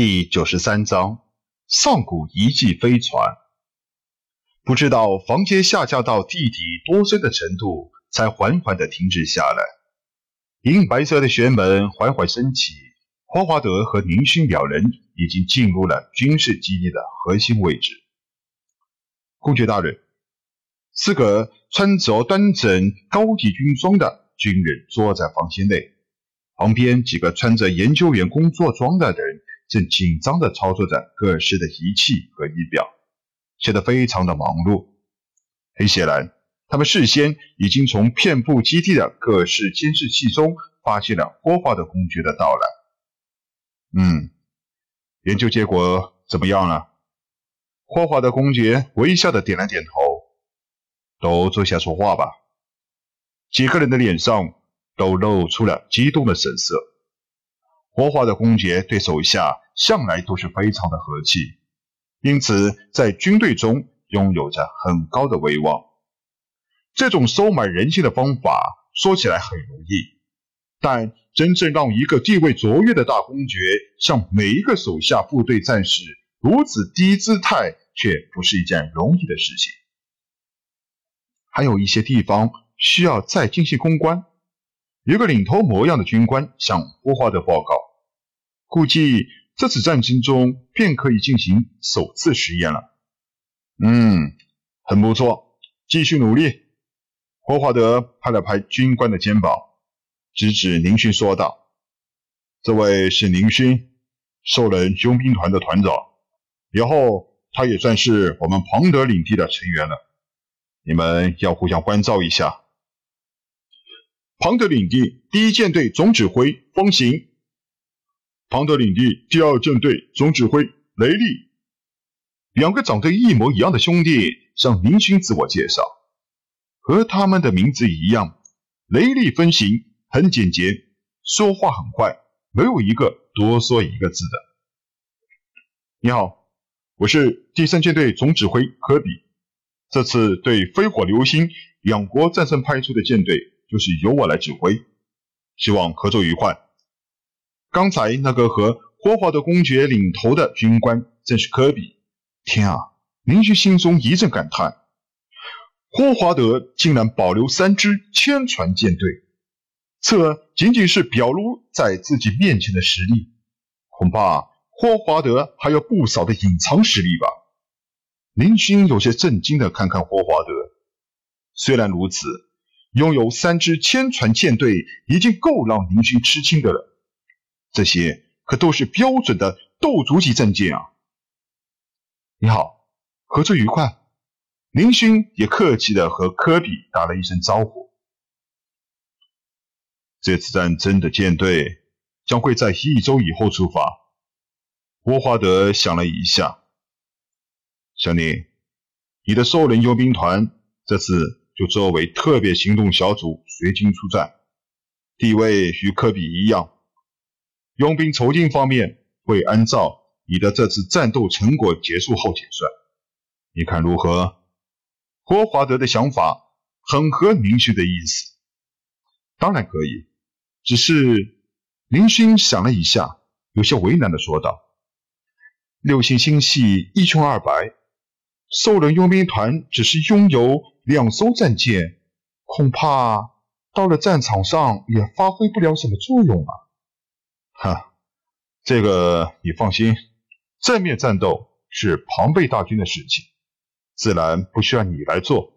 第九十三章上古遗迹飞船。不知道房间下降到地底多深的程度，才缓缓的停止下来。银白色的玄门缓缓升起，霍华德和宁勋两人已经进入了军事基地的核心位置。公爵大人，四个穿着端正高级军装的军人坐在房间内。旁边几个穿着研究员工作装的人正紧张地操作着各式的仪器和仪表，显得非常的忙碌。很显然，他们事先已经从遍布基地的各式监视器中发现了霍华德公爵的到来。嗯，研究结果怎么样了？霍华德公爵微笑的点了点头。都坐下说话吧。几个人的脸上。都露出了激动的神色。国华的公爵对手下向来都是非常的和气，因此在军队中拥有着很高的威望。这种收买人心的方法说起来很容易，但真正让一个地位卓越的大公爵向每一个手下部队战士如此低姿态，却不是一件容易的事情。还有一些地方需要再精细攻关。一个领头模样的军官向霍华德报告：“估计这次战争中便可以进行首次实验了。”“嗯，很不错，继续努力。”霍华德拍了拍军官的肩膀，指指宁勋说道：“这位是宁勋，兽人佣兵团的团长，以后他也算是我们庞德领地的成员了。你们要互相关照一下。”庞德领地第一舰队总指挥风行，庞德领地第二舰队总指挥雷利，两个长得一模一样的兄弟向明勋自我介绍，和他们的名字一样，雷利分行很简洁，说话很快，没有一个多说一个字的。你好，我是第三舰队总指挥科比，这次对飞火流星两国战胜派出的舰队。就是由我来指挥，希望合作愉快。刚才那个和霍华德公爵领头的军官正是科比。天啊！邻居心中一阵感叹：霍华德竟然保留三支千船舰队，这仅仅是表露在自己面前的实力，恐怕霍华德还有不少的隐藏实力吧？林勋有些震惊的看看霍华德，虽然如此。拥有三支千船舰队已经够让林勋吃惊的了，这些可都是标准的斗族级战舰啊！你好，合作愉快。林勋也客气的和科比打了一声招呼。这次战争的舰队将会在一周以后出发。霍华德想了一下，小宁，你的兽人佣兵团这次。就作为特别行动小组随军出战，地位与科比一样。佣兵酬金方面会按照你的这次战斗成果结束后结算，你看如何？霍华德的想法很合明勋的意思。当然可以，只是明勋想了一下，有些为难的说道：“六星星系一穷二白，兽人佣兵团只是拥有。”两艘战舰恐怕到了战场上也发挥不了什么作用啊！哈，这个你放心，正面战斗是庞贝大军的事情，自然不需要你来做。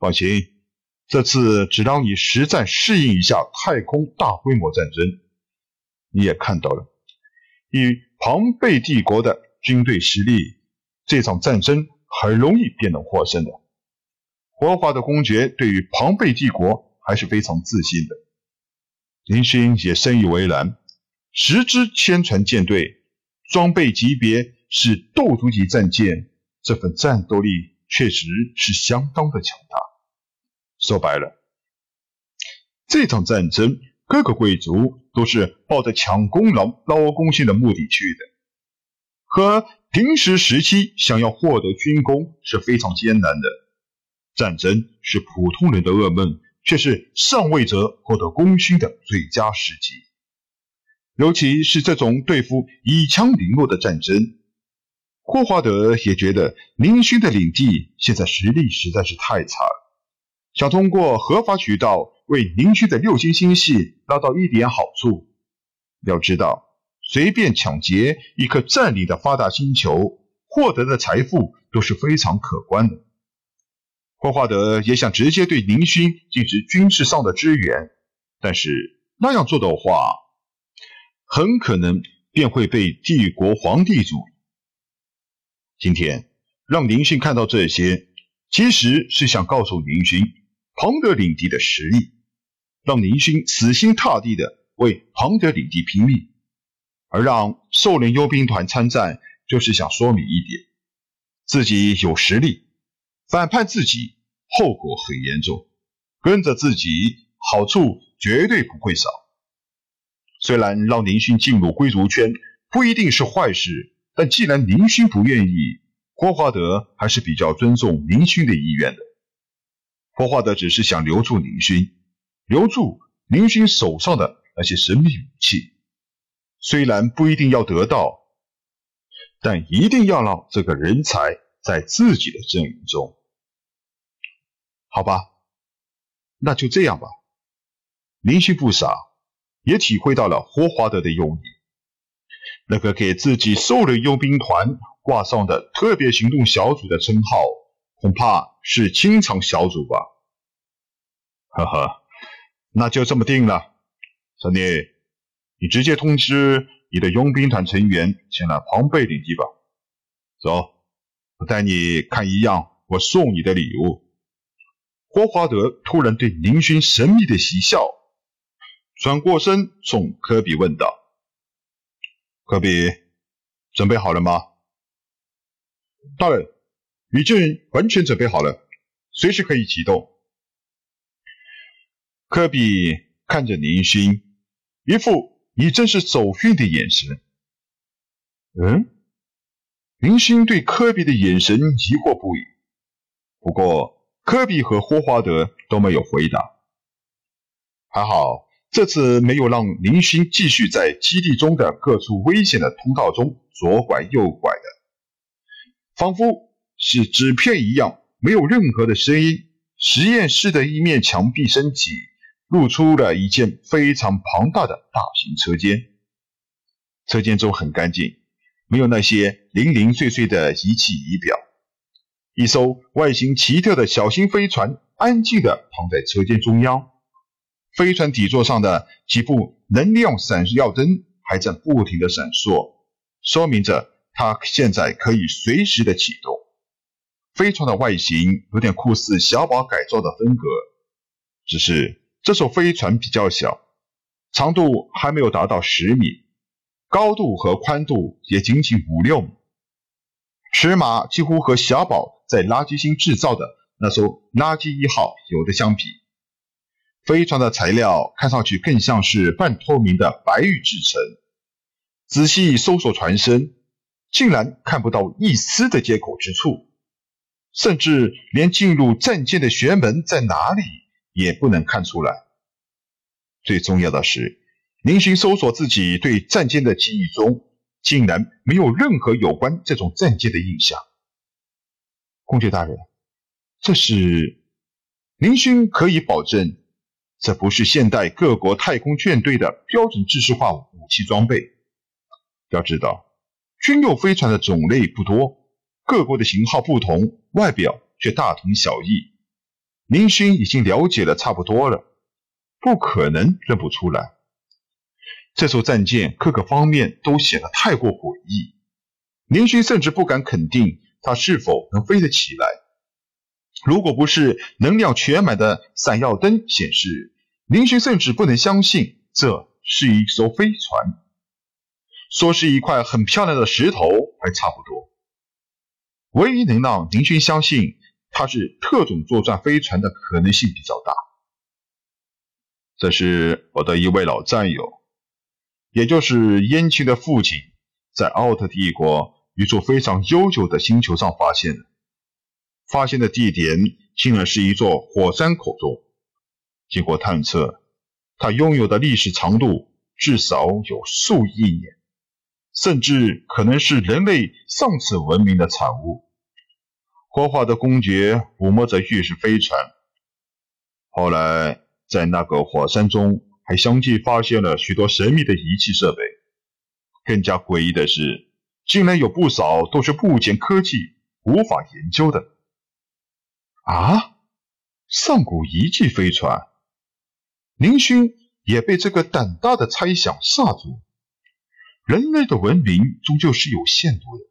放心，这次只让你实战适应一下太空大规模战争。你也看到了，以庞贝帝国的军队实力，这场战争很容易便能获胜的。国华的公爵对于庞贝帝国还是非常自信的。林勋也深以为然，十支千船舰队，装备级别是斗族级战舰，这份战斗力确实是相当的强大。说白了，这场战争各个贵族都是抱着抢功劳、捞功勋的目的去的，和平时时期想要获得军功是非常艰难的。战争是普通人的噩梦，却是上位者获得功勋的最佳时机。尤其是这种对付以强凌弱的战争。霍华德也觉得宁勋的领地现在实力实在是太差了，想通过合法渠道为宁勋的六星星系捞到一点好处。要知道，随便抢劫一颗占领的发达星球，获得的财富都是非常可观的。霍华德也想直接对宁勋进行军事上的支援，但是那样做的话，很可能便会被帝国皇帝注意。今天让宁勋看到这些，其实是想告诉宁勋庞德领地的实力，让宁勋死心塌地的为庞德领地拼命，而让兽人佣兵团参战，就是想说明一点，自己有实力。反叛自己，后果很严重；跟着自己，好处绝对不会少。虽然让宁勋进入贵族圈不一定是坏事，但既然宁勋不愿意，霍华德还是比较尊重宁勋的意愿的。霍华德只是想留住宁勋，留住宁勋手上的那些神秘武器。虽然不一定要得到，但一定要让这个人才在自己的阵营中。好吧，那就这样吧。林勋不傻，也体会到了霍华德的用意。那个给自己兽人佣兵团挂上的特别行动小组的称号，恐怕是清场小组吧。呵呵，那就这么定了。小聂，你直接通知你的佣兵团成员前来庞贝领地吧。走，我带你看一样我送你的礼物。霍华德突然对林勋神秘的嬉笑，转过身冲科比问道：“科比，准备好了吗？”“大人，已经完全准备好了，随时可以启动。”科比看着林勋，一副你真是走运的眼神。嗯，林勋对科比的眼神疑惑不已，不过。科比和霍华德都没有回答。还好，这次没有让林勋继续在基地中的各处危险的通道中左拐右拐的，仿佛是纸片一样，没有任何的声音。实验室的一面墙壁升起，露出了一间非常庞大的大型车间。车间中很干净，没有那些零零碎碎的仪器仪表。一艘外形奇特的小型飞船安静地躺在车间中央，飞船底座上的几部能量闪耀灯还在不停地闪烁，说明着它现在可以随时的启动。飞船的外形有点酷似小宝改造的风格，只是这艘飞船比较小，长度还没有达到十米，高度和宽度也仅仅五六米，尺码几乎和小宝。在垃圾星制造的那艘垃圾一号有的相比，飞船的材料看上去更像是半透明的白玉制成。仔细搜索船身，竟然看不到一丝的接口之处，甚至连进入战舰的旋门在哪里也不能看出来。最重要的是，林勋搜索自己对战舰的记忆中，竟然没有任何有关这种战舰的印象。公爵大人，这是林勋可以保证，这不是现代各国太空舰队的标准制式化武器装备。要知道，军用飞船的种类不多，各国的型号不同，外表却大同小异。林勋已经了解的差不多了，不可能认不出来。这艘战舰各个方面都显得太过诡异，林勋甚至不敢肯定。它是否能飞得起来？如果不是能量全满的闪耀灯显示，林勋甚至不能相信这是一艘飞船。说是一块很漂亮的石头还差不多。唯一能让林勋相信它是特种作战飞船的可能性比较大。这是我的一位老战友，也就是燕青的父亲，在奥特帝国。一座非常悠久的星球上发现，发现的地点竟然是一座火山口中。经过探测，它拥有的历史长度至少有数亿年，甚至可能是人类上次文明的产物。活化的公爵抚摸着玉石飞船。后来，在那个火山中，还相继发现了许多神秘的仪器设备。更加诡异的是，竟然有不少都是目前科技无法研究的。啊！上古遗迹飞船，林勋也被这个胆大的猜想吓住。人类的文明终究是有限度的，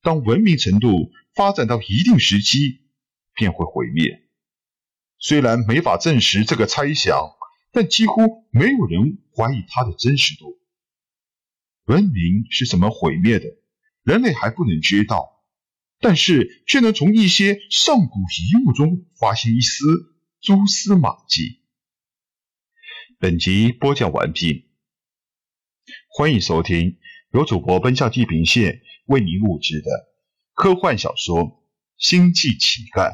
当文明程度发展到一定时期，便会毁灭。虽然没法证实这个猜想，但几乎没有人怀疑它的真实度。文明是怎么毁灭的，人类还不能知道。但是却能从一些上古遗物中发现一丝蛛丝马迹。本集播讲完毕，欢迎收听由主播奔向地平线为您录制的科幻小说《星际乞丐》。